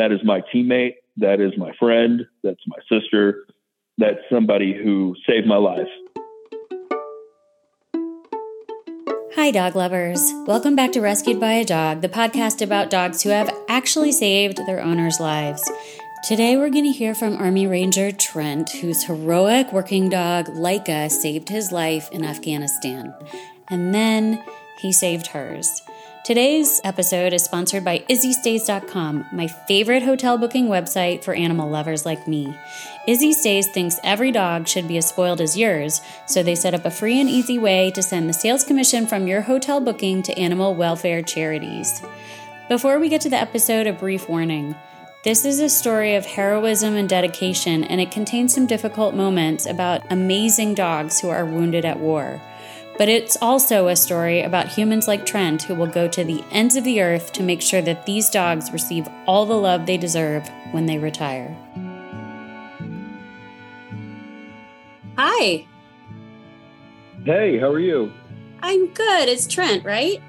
that is my teammate. That is my friend. That's my sister. That's somebody who saved my life. Hi, dog lovers. Welcome back to Rescued by a Dog, the podcast about dogs who have actually saved their owners' lives. Today, we're going to hear from Army Ranger Trent, whose heroic working dog, Layka, saved his life in Afghanistan. And then he saved hers. Today's episode is sponsored by IzzyStays.com, my favorite hotel booking website for animal lovers like me. Izzy Stays thinks every dog should be as spoiled as yours, so they set up a free and easy way to send the sales commission from your hotel booking to animal welfare charities. Before we get to the episode, a brief warning. This is a story of heroism and dedication, and it contains some difficult moments about amazing dogs who are wounded at war. But it's also a story about humans like Trent who will go to the ends of the earth to make sure that these dogs receive all the love they deserve when they retire. Hi. Hey, how are you? I'm good. It's Trent, right?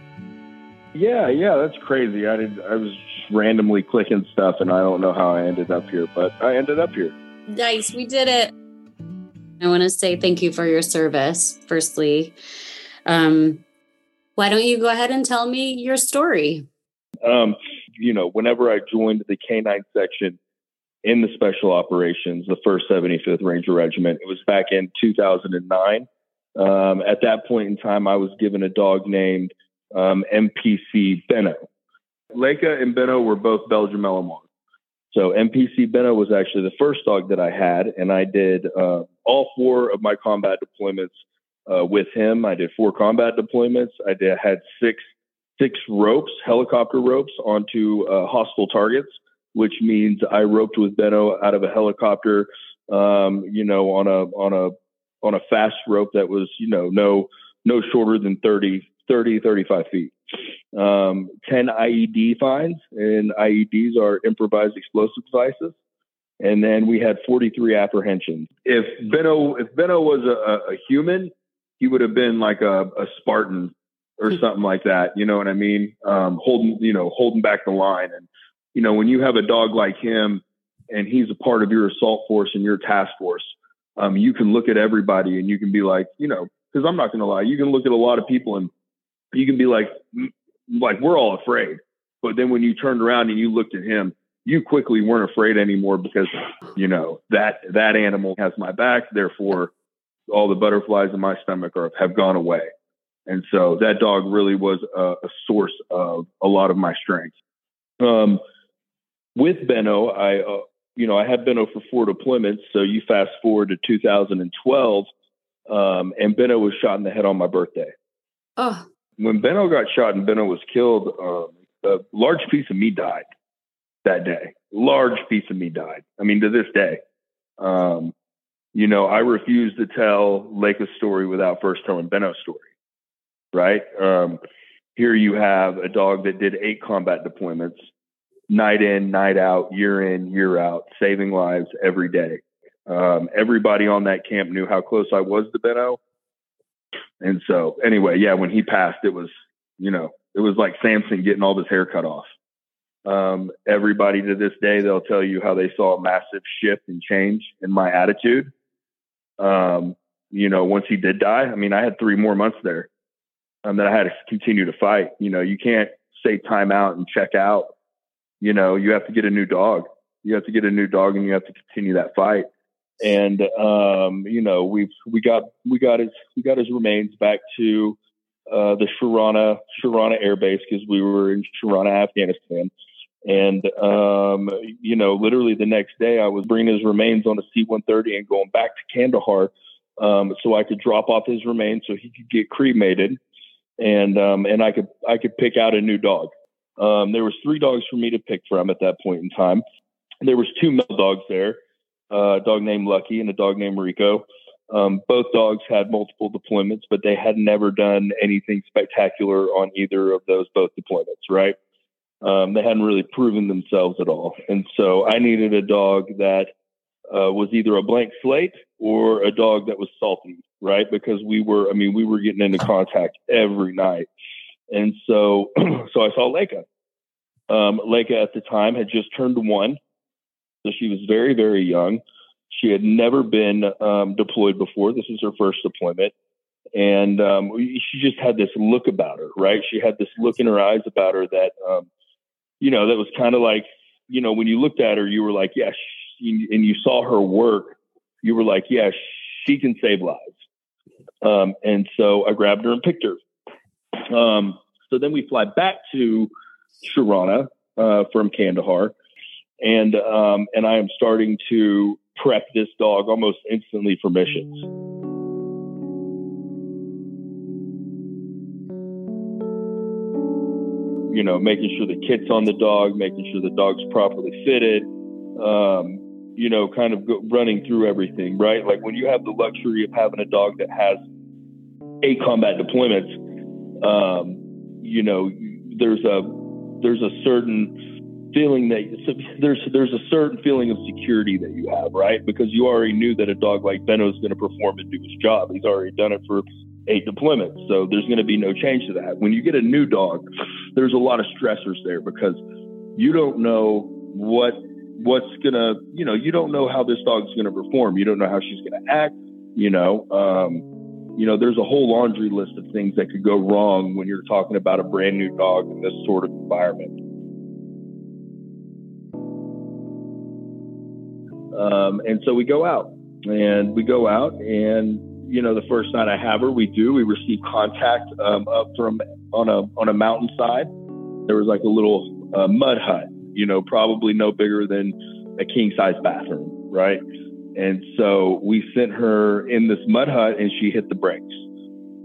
Yeah, yeah, that's crazy. I did I was just randomly clicking stuff and I don't know how I ended up here, but I ended up here. Nice. We did it. I want to say thank you for your service, firstly. Um, why don't you go ahead and tell me your story? Um, you know, whenever I joined the K9 section in the special operations, the 1st 75th Ranger Regiment, it was back in 2009. Um, at that point in time, I was given a dog named um, MPC Benno. Layka and Benno were both Belgian Malinois. So MPC Benno was actually the first dog that I had, and I did uh, all four of my combat deployments uh, with him. I did four combat deployments. I did had six six ropes, helicopter ropes, onto uh, hostile targets, which means I roped with Benno out of a helicopter, um, you know, on a on a on a fast rope that was, you know, no no shorter than 30, 30 35 feet um, 10 IED finds, and IEDs are improvised explosive devices. And then we had 43 apprehensions. If Benno, if Benno was a, a human, he would have been like a, a Spartan or hmm. something like that. You know what I mean? Um, holding, you know, holding back the line. And, you know, when you have a dog like him and he's a part of your assault force and your task force, um, you can look at everybody and you can be like, you know, because I'm not going to lie, you can look at a lot of people and you can be like, like we're all afraid. But then when you turned around and you looked at him, you quickly weren't afraid anymore because you know that that animal has my back. Therefore, all the butterflies in my stomach are, have gone away. And so that dog really was a, a source of a lot of my strength. Um, with Benno, I, uh, you know, I had Benno for four deployments. So you fast forward to 2012, um, and Benno was shot in the head on my birthday. Oh, when Benno got shot and Benno was killed, um, a large piece of me died that day. Large piece of me died. I mean, to this day, um, you know, I refuse to tell Lake's story without first telling Benno's story. Right? Um, here you have a dog that did eight combat deployments, night in, night out, year in, year out, saving lives every day. Um, everybody on that camp knew how close I was to Benno. And so anyway, yeah, when he passed, it was, you know, it was like Samson getting all his hair cut off. Um, everybody to this day, they'll tell you how they saw a massive shift and change in my attitude. Um, you know, once he did die, I mean, I had three more months there um, that I had to continue to fight. You know, you can't say time out and check out. You know, you have to get a new dog. You have to get a new dog and you have to continue that fight and um, you know we've we got we got his we got his remains back to uh, the Sharana Sharana Air Base because we were in Sharana, Afghanistan, and um, you know literally the next day I was bringing his remains on a C-130 and going back to Kandahar um, so I could drop off his remains so he could get cremated, and um, and I could I could pick out a new dog. Um, there was three dogs for me to pick from at that point in time. There was two male dogs there uh, a dog named Lucky and a dog named Rico. Um, both dogs had multiple deployments, but they had never done anything spectacular on either of those both deployments, right? Um, they hadn't really proven themselves at all. And so I needed a dog that uh, was either a blank slate or a dog that was salty, right? Because we were, I mean, we were getting into contact every night. And so, so I saw Layka Um, Layka at the time had just turned one, so she was very, very young. She had never been um, deployed before. This was her first deployment. And um, she just had this look about her, right? She had this look in her eyes about her that, um, you know, that was kind of like, you know, when you looked at her, you were like, yeah, she, and you saw her work, you were like, yeah, she can save lives. Um, and so I grabbed her and picked her. Um, so then we fly back to Sharana uh, from Kandahar, and um, and I am starting to prep this dog almost instantly for missions. You know, making sure the kit's on the dog, making sure the dog's properly fitted, um, you know, kind of go, running through everything, right? Like when you have the luxury of having a dog that has eight combat deployments, um, you know, there's a there's a certain feeling that there's there's a certain feeling of security that you have, right? Because you already knew that a dog like Benno is going to perform and do his job. He's already done it for eight deployments, so there's going to be no change to that. When you get a new dog, there's a lot of stressors there because you don't know what what's gonna you know you don't know how this dog's going to perform. You don't know how she's going to act. You know. Um, you know, there's a whole laundry list of things that could go wrong when you're talking about a brand new dog in this sort of environment. Um, and so we go out and we go out and you know the first night I have her, we do we receive contact um, up from on a on a mountainside. There was like a little uh, mud hut, you know, probably no bigger than a king size bathroom, right? And so we sent her in this mud hut and she hit the brakes.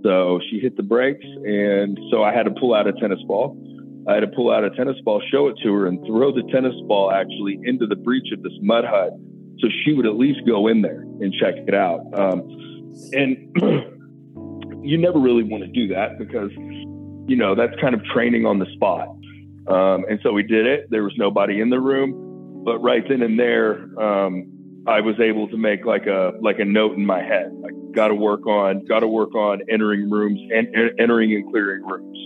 So she hit the brakes, and so I had to pull out a tennis ball. I had to pull out a tennis ball, show it to her, and throw the tennis ball actually into the breach of this mud hut so she would at least go in there and check it out. Um, and you never really want to do that because, you know, that's kind of training on the spot. Um, and so we did it. There was nobody in the room, but right then and there, um, I was able to make like a like a note in my head. Like, got to work on, got to work on entering rooms and entering and clearing rooms.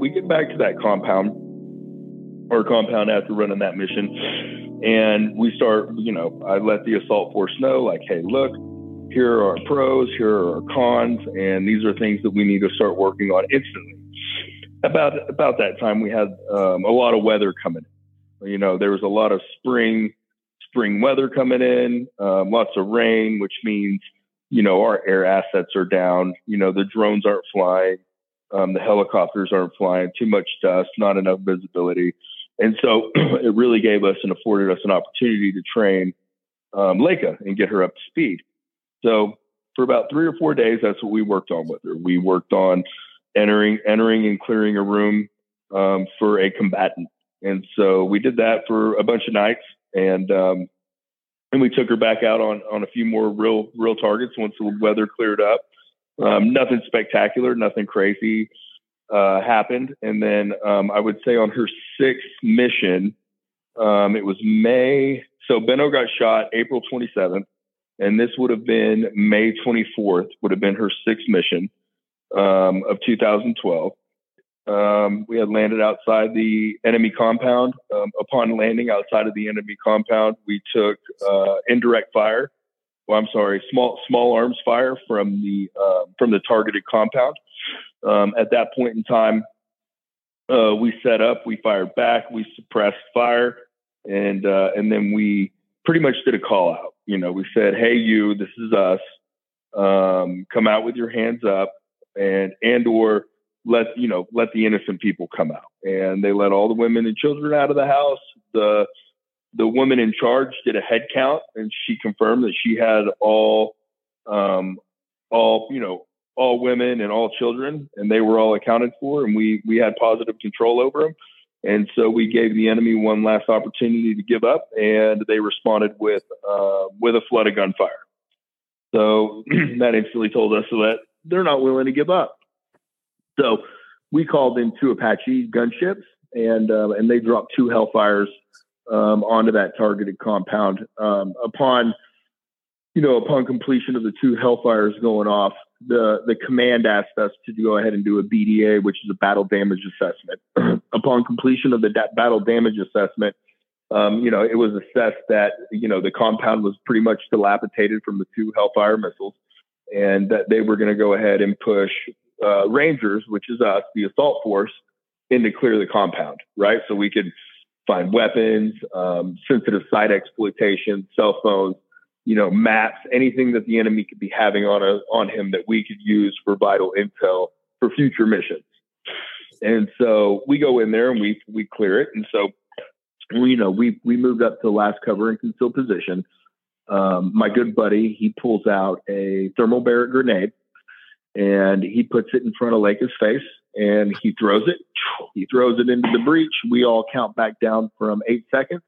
we get back to that compound or compound after running that mission, and we start. You know, I let the assault force know, like, hey, look, here are our pros, here are our cons, and these are things that we need to start working on instantly. About about that time, we had um, a lot of weather coming. in. You know, there was a lot of spring spring weather coming in, um, lots of rain, which means you know our air assets are down. You know, the drones aren't flying. Um, the helicopters aren't flying, too much dust, not enough visibility. And so it really gave us and afforded us an opportunity to train um, Layka and get her up to speed. So for about three or four days, that's what we worked on with her. We worked on entering, entering and clearing a room um, for a combatant. And so we did that for a bunch of nights, and um, and we took her back out on on a few more real real targets once the weather cleared up. Um, nothing spectacular, nothing crazy uh, happened. And then um, I would say on her sixth mission, um, it was May. So Benno got shot April 27th, and this would have been May 24th, would have been her sixth mission um, of 2012. Um, we had landed outside the enemy compound. Um, upon landing outside of the enemy compound, we took uh, indirect fire well, I'm sorry, small small arms fire from the uh, from the targeted compound. Um, at that point in time, uh, we set up, we fired back, we suppressed fire, and uh, and then we pretty much did a call out. You know, we said, "Hey, you, this is us. Um, come out with your hands up, and and or let you know let the innocent people come out." And they let all the women and children out of the house. The the woman in charge did a head count and she confirmed that she had all um, all you know all women and all children and they were all accounted for and we we had positive control over them and so we gave the enemy one last opportunity to give up and they responded with uh, with a flood of gunfire. So that instantly told us that they're not willing to give up. So we called in two apache gunships and uh, and they dropped two hellfires um, onto that targeted compound. Um, upon you know, upon completion of the two Hellfires going off, the the command asked us to go ahead and do a BDA, which is a battle damage assessment. upon completion of the da- battle damage assessment, um, you know, it was assessed that you know the compound was pretty much dilapidated from the two Hellfire missiles, and that they were going to go ahead and push uh, Rangers, which is us, the assault force, in to clear the compound, right? So we could find weapons, um, sensitive site exploitation, cell phones you know, maps, anything that the enemy could be having on a, on him that we could use for vital intel for future missions. And so we go in there and we we clear it. And so you know, we we moved up to last cover and conceal position. Um, my good buddy, he pulls out a thermobaric grenade and he puts it in front of Layka's face and he throws it. He throws it into the breach. We all count back down from eight seconds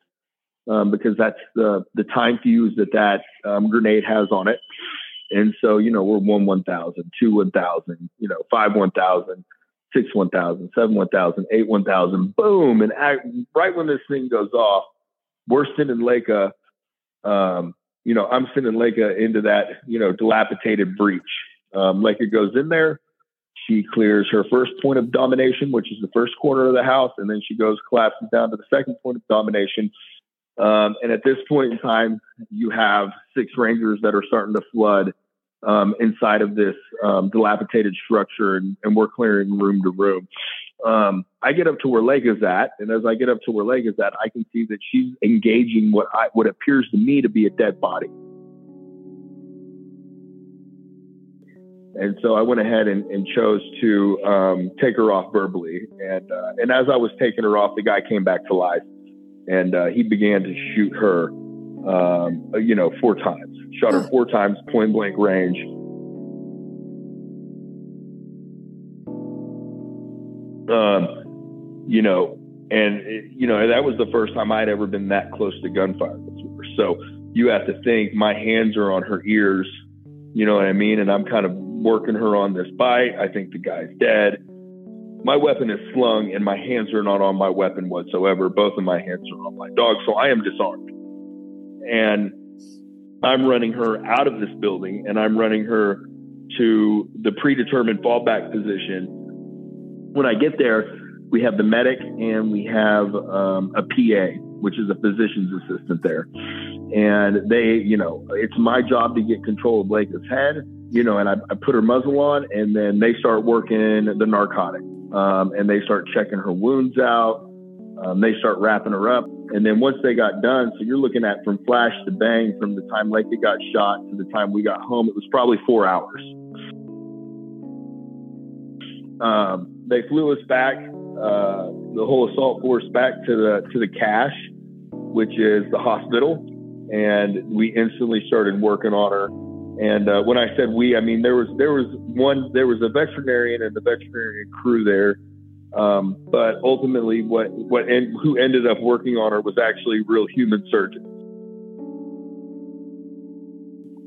um, because that's the the time fuse that that um, grenade has on it. And so, you know, we're one 1,000, two 1,000, you know, five 1,000, six 1,000, seven 1,000, eight 1,000, boom. And right when this thing goes off, we're sending Layka, um, you know, I'm sending Layka into that, you know, dilapidated breach. Um, Layka goes in there. She clears her first point of domination, which is the first corner of the house. And then she goes, collapses down to the second point of domination, um, and at this point in time, you have six rangers that are starting to flood um, inside of this um, dilapidated structure, and, and, we're clearing room to room. Um, I get up to where Layka's at, and as I get up to where Layka's at, I can see that she's engaging what I, what appears to me to be a dead body. And so I went ahead and, and chose to um, take her off verbally. And uh, and as I was taking her off, the guy came back to life and uh, he began to shoot her, um, you know, four times. Shot her four times, point blank range. Um, you know, and you know that was the first time I'd ever been that close to gunfire before. So you have to think my hands are on her ears. You know what I mean? And I'm kind of working her on this bite. I think the guy's dead my weapon is slung and my hands are not on my weapon whatsoever. Both of my hands are on my dog. So I am disarmed. And I'm running her out of this building and I'm running her to the predetermined fallback position. When I get there, we have the medic and we have um, a PA, which is a physician's assistant there. And they, you know, it's my job to get control of Layka's head, you know, and I, I put her muzzle on and then they start working the narcotic um, and they start checking her wounds out. Um, they start wrapping her up. And then once they got done, so you're looking at from flash to bang, from the time Layka got shot to the time we got home, it was probably four hours. Um, they flew us back, uh, the whole assault force back to the to the cache, which is the hospital, and we instantly started working on her and uh, when I said we, I mean there was there was one there was a veterinarian and the veterinarian crew there, um, but ultimately what what en- who ended up working on her was actually real human surgeons.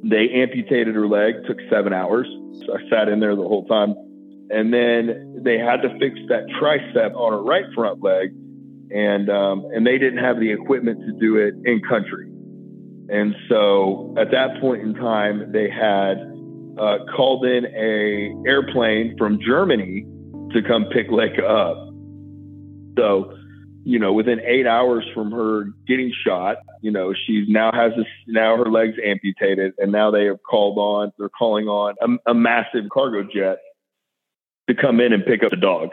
They amputated her leg, took seven hours. So I sat in there the whole time, and then they had to fix that tricep on her right front leg, and um, and they didn't have the equipment to do it in country. And so at that point in time, they had uh, called in a airplane from Germany to come pick Layka up. So, you know, within eight hours from her getting shot, you know, she now has this, now her legs amputated, and now they have called on, they're calling on a, a massive cargo jet to come in and pick up the dog.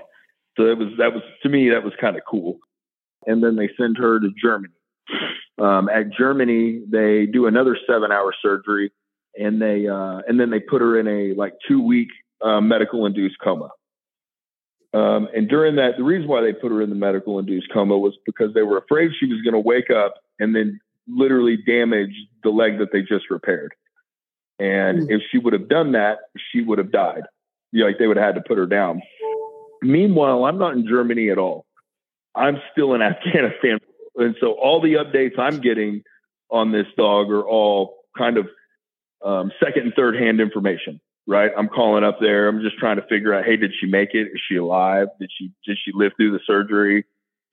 So that was that was to me that was kind of cool. And then they send her to Germany um, at Germany, they do another seven-hour surgery, and they uh, and then they put her in a like two-week uh, medical-induced coma. Um, and during that, the reason why they put her in the medical-induced coma was because they were afraid she was going to wake up and then literally damage the leg that they just repaired. And mm. if she would have done that, she would have died. You know, like they would have had to put her down. Meanwhile, I'm not in Germany at all. I'm still in Afghanistan and so all the updates I'm getting on this dog are all kind of um, second and third hand information, right? I'm calling up there. I'm just trying to figure out, hey, did she make it? Is she alive? Did she did she live through the surgery?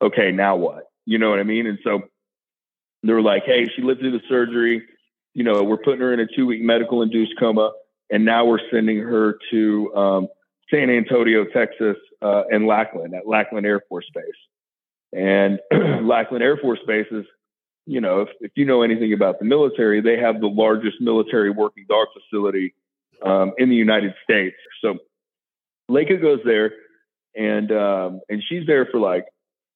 Okay, now what? You know what I mean? And so they're like, hey, she lived through the surgery. you know, we're putting her in a two week medical induced coma, and now we're sending her to um, San Antonio, Texas, uh, and Lackland at Lackland Air Force Base. And Lackland Air Force Base is, you know, if, if you know anything about the military, they have the largest military working dog facility um, in the United States. So Layka goes there, and um, and she's there for like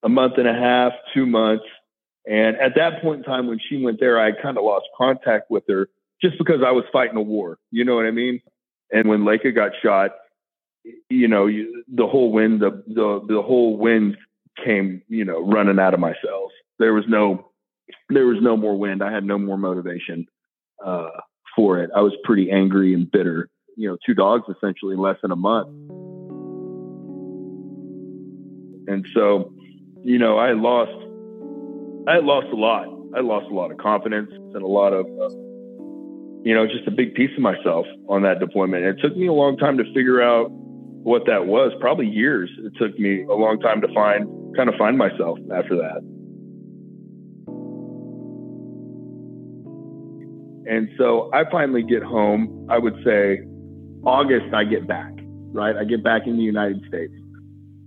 a month and a half, two months. And at that point in time, when she went there, I kind of lost contact with her just because I was fighting a war. You know what I mean? And when Layka got shot, you know, you, the whole wind, the, the the whole wind came, you know, running out of my cells. There was no, there was no more wind. I had no more motivation uh, for it. I was pretty angry and bitter. You know, two dogs essentially in less than a month. And so, you know, I lost, I lost a lot. I lost a lot of confidence and a lot of, uh, you know, just a big piece of myself on that deployment. It took me a long time to figure out what that was. Probably years. It took me a long time to find, kind of find myself after that. And so I finally get home. I would say August, I get back, right? I get back in the United States.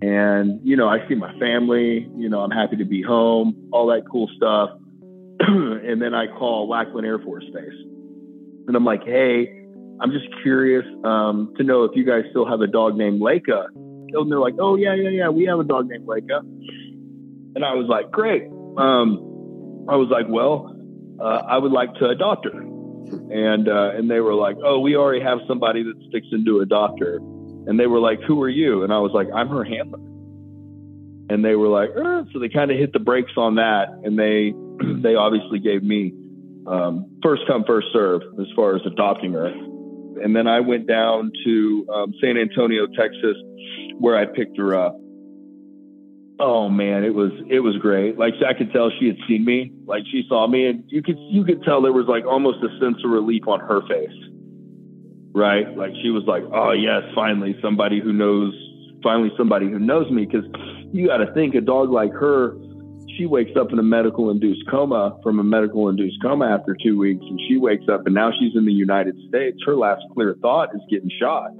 And, you know, I see my family, you know, I'm happy to be home, all that cool stuff. and then I call Lackland Air Force Base. And I'm like, hey, I'm just curious um, to know if you guys still have a dog named Layka. And they're like, oh, yeah, yeah, yeah, we have a dog named Layka. And I was like, great. Um, I was like, well, uh, I would like to adopt her. And, uh, and they were like, oh, we already have somebody that sticks into a doctor. And they were like, who are you? And I was like, I'm her handler. And they were like, er. so they kind of hit the brakes on that. And they, they obviously gave me um, first come, first serve as far as adopting her. And then I went down to um, San Antonio, Texas, where I picked her up. Oh man, it was it was great. Like I could tell she had seen me, like she saw me, and you could you could tell there was like almost a sense of relief on her face, right? Like she was like, "Oh yes, finally somebody who knows, finally somebody who knows me." Because you got to think a dog like her, she wakes up in a medical induced coma from a medical induced coma after two weeks, and she wakes up and now she's in the United States. Her last clear thought is getting shot.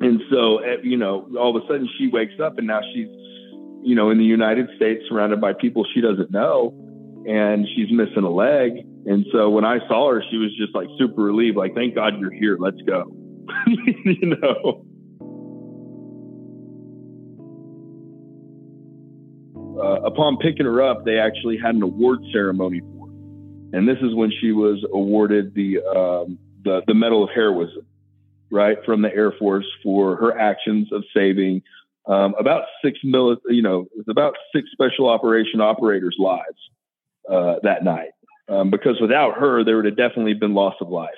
And so, eh, you know, all of a sudden she wakes up and now she's, you know, in the United States surrounded by people she doesn't know and she's missing a leg. And so when I saw her, she was just like super relieved, like, thank God you're here. Let's go. you know? Uh, upon picking her up, they actually had an award ceremony for her. And this is when she was awarded the, um, the, the Medal of Heroism right, from the Air Force for her actions of saving um, about six mil, you know, about six special operation operators' lives uh, that night. Um, because without her, there would have definitely been loss of life.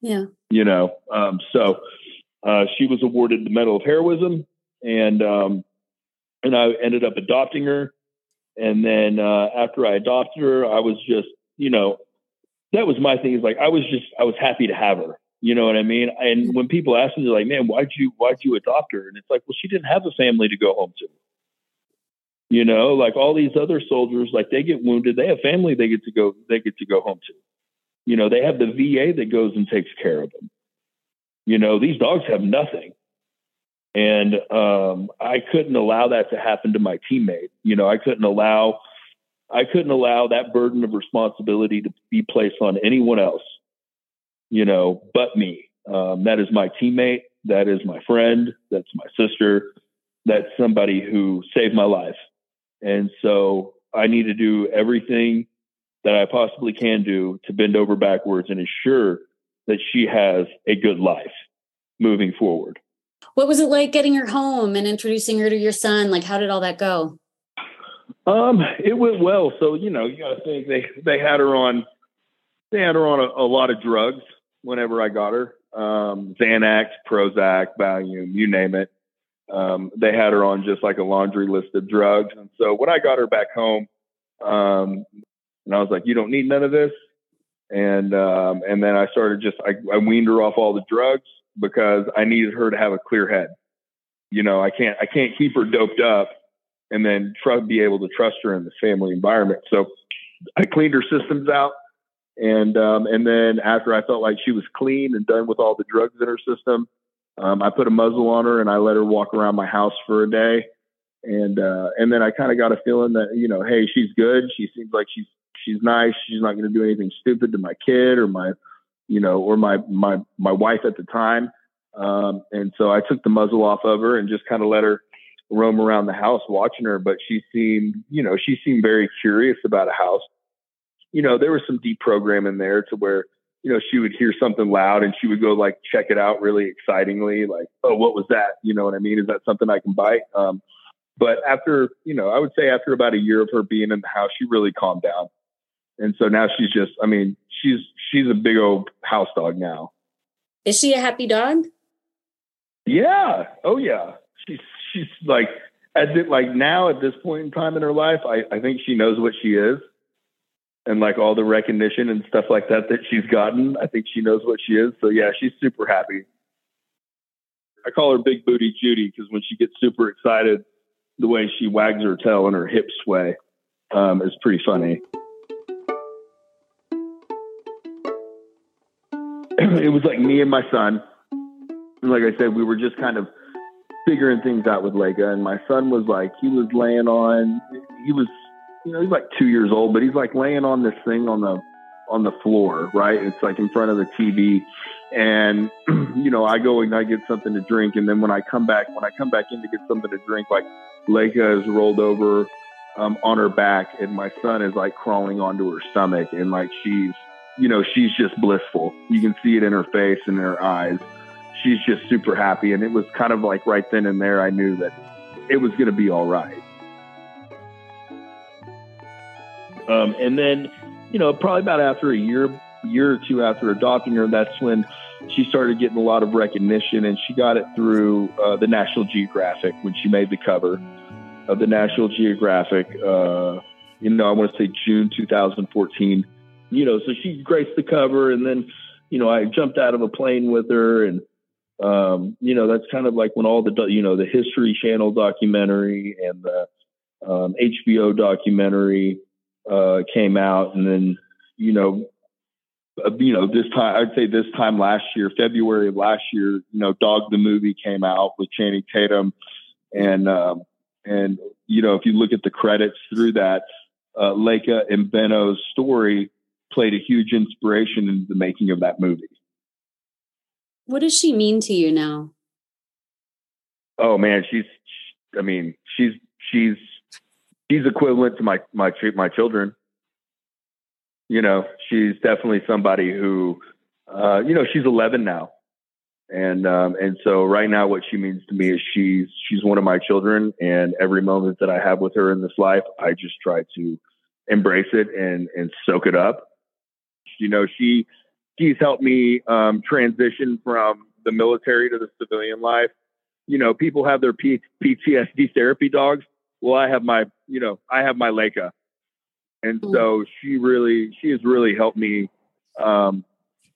Yeah. You know, um, so uh, she was awarded the Medal of Heroism, and um, and I ended up adopting her. And then uh, after I adopted her, I was just, you know, that was my thing. Is like I was just I was happy to have her. You know what I mean? And mm-hmm. when people ask me, they're like, "Man, why'd you why'd you adopt her?" And it's like, well, she didn't have a family to go home to. You know, like all these other soldiers, like they get wounded, they have family they get to go they get to go home to. You know, they have the VA that goes and takes care of them. You know, these dogs have nothing. And um, I couldn't allow that to happen to my teammate. You know, I couldn't allow I couldn't allow that burden of responsibility to be placed on anyone else you know, but me. Um, that is my teammate. That is my friend. That's my sister. That's somebody who saved my life. And so I need to do everything that I possibly can do to bend over backwards and ensure that she has a good life moving forward. What was it like getting her home and introducing her to your son? Like, how did all that go? Um, it went well. So, you know, you got to think they, they had her on, they had her on a, a lot of drugs whenever I got her. Um, Xanax, Prozac, Valium, you name it. Um, they had her on just like a laundry list of drugs. And so when I got her back home, um, and I was like, you don't need none of this. And, um, and then I started just, I, I weaned her off all the drugs because I needed her to have a clear head. You know, I can't, I can't keep her doped up and then try be able to trust her in the family environment. So I cleaned her systems out And um, and then after I felt like she was clean and done with all the drugs in her system, um, I put a muzzle on her and I let her walk around my house for a day. And uh, and then I kind of got a feeling that you know, hey, she's good. She seems like she's she's nice. She's not going to do anything stupid to my kid or my you know or my my my wife at the time. Um, and so I took the muzzle off of her and just kind of let her roam around the house watching her. But she seemed you know she seemed very curious about a house you know, there was some deprogramming there to where, you know, she would hear something loud and she would go like check it out really excitingly, like, oh, what was that? You know what I mean? Is that something I can bite? Um, but after, you know, I would say after about a year of her being in the house, she really calmed down. And so now she's just, I mean, she's she's a big old house dog now. Is she a happy dog? Yeah. Oh yeah. She's she's like at the, like now at this point in time in her life, I, I think she knows what she is and like all the recognition and stuff like that that she's gotten. I think she knows what she is. So yeah, she's super happy. I call her Big Booty Judy because when she gets super excited, the way she wags her tail and her hips sway um, is pretty funny. it was like me and my son. Like I said, we were just kind of figuring things out with Layka, and my son was like, he was laying on, he was you know, he's like two years old, but he's like laying on this thing on the on the floor, right? It's like in front of the TV. And, you know, I go and I get something to drink. And then when I come back, when I come back in to get something to drink, like Layka is rolled over um, on her back and my son is like crawling onto her stomach. And like she's, you know, she's just blissful. You can see it in her face and in her eyes. She's just super happy. And it was kind of like right then and there, I knew that it was going to be all right. Um, and then, you know, probably about after a year, year or two after adopting her, that's when she started getting a lot of recognition, and she got it through uh, the National Geographic when she made the cover of the National Geographic. Uh, you know, I want to say June 2014. You know, so she graced the cover, and then, you know, I jumped out of a plane with her, and um, you know, that's kind of like when all the, you know, the History Channel documentary and the um, HBO documentary uh, came out, and then you know, uh, you know, this time I'd say this time last year, February of last year, you know, Dog the movie came out with Channing Tatum, and um, and you know, if you look at the credits through that, uh, Layka and Benno's story played a huge inspiration in the making of that movie. What does she mean to you now? Oh man, she's. I mean, she's she's she's equivalent to my my my children. You know, she's definitely somebody who, uh, you know, she's 11 now, and um, and so right now, what she means to me is she's she's one of my children, and every moment that I have with her in this life, I just try to embrace it and and soak it up. You know, she she's helped me um, transition from the military to the civilian life. You know, people have their P- PTSD therapy dogs well, I have my, you know, I have my Layka. And mm-hmm. so she really, she has really helped me. Um,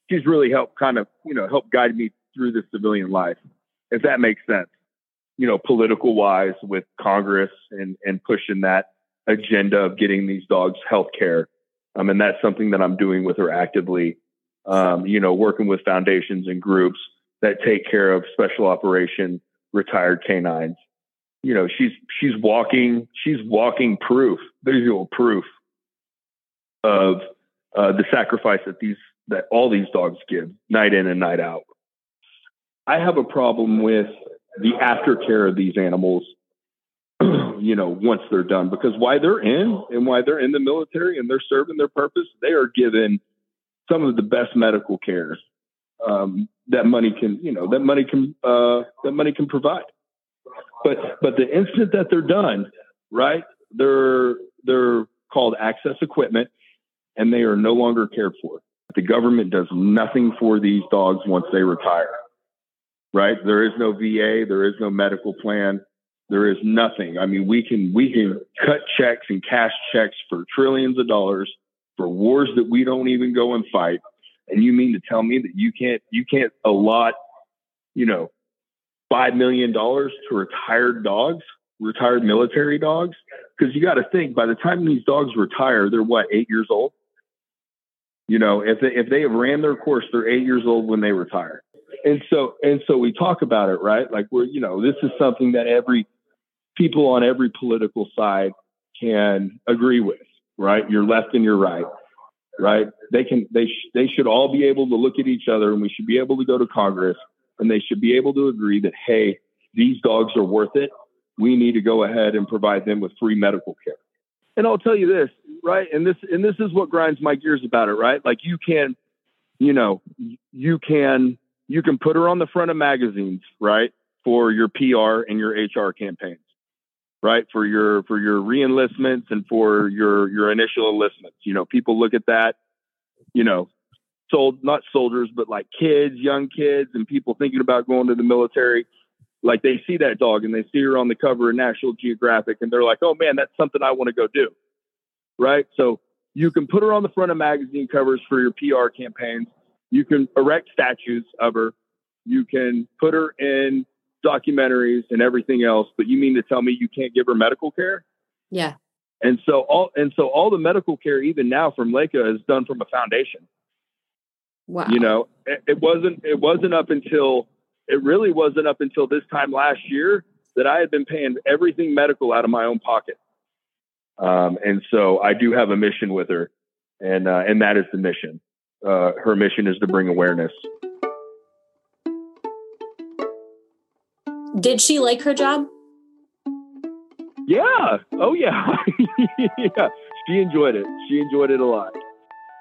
she's really helped kind of, you know, help guide me through the civilian life, if that makes sense, you know, political wise with Congress and, and pushing that agenda of getting these dogs health care. Um, and that's something that I'm doing with her actively, um, you know, working with foundations and groups that take care of special operation retired canines. You know she's she's walking she's walking proof visual proof of uh, the sacrifice that these that all these dogs give night in and night out. I have a problem with the aftercare of these animals you know once they're done because why they're in and why they're in the military and they're serving their purpose they are given some of the best medical care um, that money can you know that money can uh, that money can provide but but the instant that they're done, right? They're they're called access equipment, and they are no longer cared for. The government does nothing for these dogs once they retire. Right? There is no VA. There is no medical plan. There is nothing. I mean, we can we can cut checks and cash checks for trillions of dollars for wars that we don't even go and fight. And you mean to tell me that you can't you can't allot, you know, five million dollars to retired dogs, retired military dogs, because you got to think by the time these dogs retire, they're what eight years old. You know, if they, if they have ran their course, they're eight years old when they retire. And so, and so we talk about it, right? Like we're, you know, this is something that every people on every political side can agree with, right? Your left and your right, right? They can, they, sh- they should all be able to look at each other and we should be able to go to Congress and they should be able to agree that, hey, these dogs are worth it. We need to go ahead and provide them with free medical care. And I'll tell you this, right? And this and this is what grinds my gears about it, right? Like you can, you know, you can you can put her on the front of magazines, right? For your PR and your HR campaigns, right? For your for your reenlistments and for your your initial enlistments. You know, people look at that, you know, sold not soldiers, but like kids, young kids, and people thinking about going to the military like they see that dog and they see her on the cover of National Geographic and they're like, oh man, that's something I want to go do. Right. So you can put her on the front of magazine covers for your PR campaigns. You can erect statues of her. You can put her in documentaries and everything else, but you mean to tell me you can't give her medical care? Yeah. And so all and so all the medical care even now from Layka is done from a foundation. Wow. You know, it, it wasn't it wasn't up until it really wasn't up until this time last year that I had been paying everything medical out of my own pocket. Um, and so I do have a mission with her, and uh, and that is the mission. Uh, her mission is to bring awareness. Did she like her job? Yeah. Oh yeah. yeah. She enjoyed it. She enjoyed it a lot.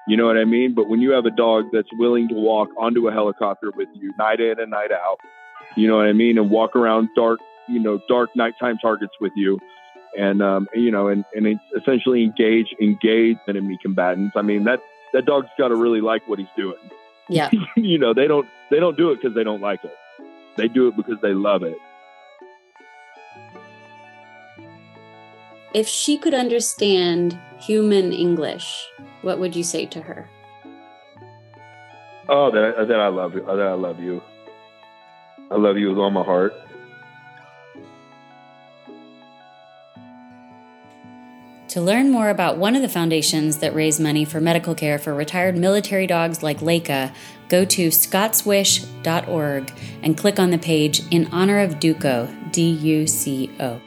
You know what I mean? But when you have a dog that's willing to walk onto a helicopter with you night in and night out, you know what I mean, and walk around dark, you know, dark nighttime targets with you, and um, you know, and and essentially engage engage enemy combatants. I mean that that dog's got to really like what he's doing. Yeah. you know, they don't they don't do it because they don't like it. They do it because they love it. If she could understand human English, what would you say to her? Oh, that, uh, that I love you. Uh, that I love you. I love you with all my heart. To learn more about one of the foundations that raise money for medical care for retired military dogs like Layka, go to scottswish.org and click on the page in honor of Duco, D U C O.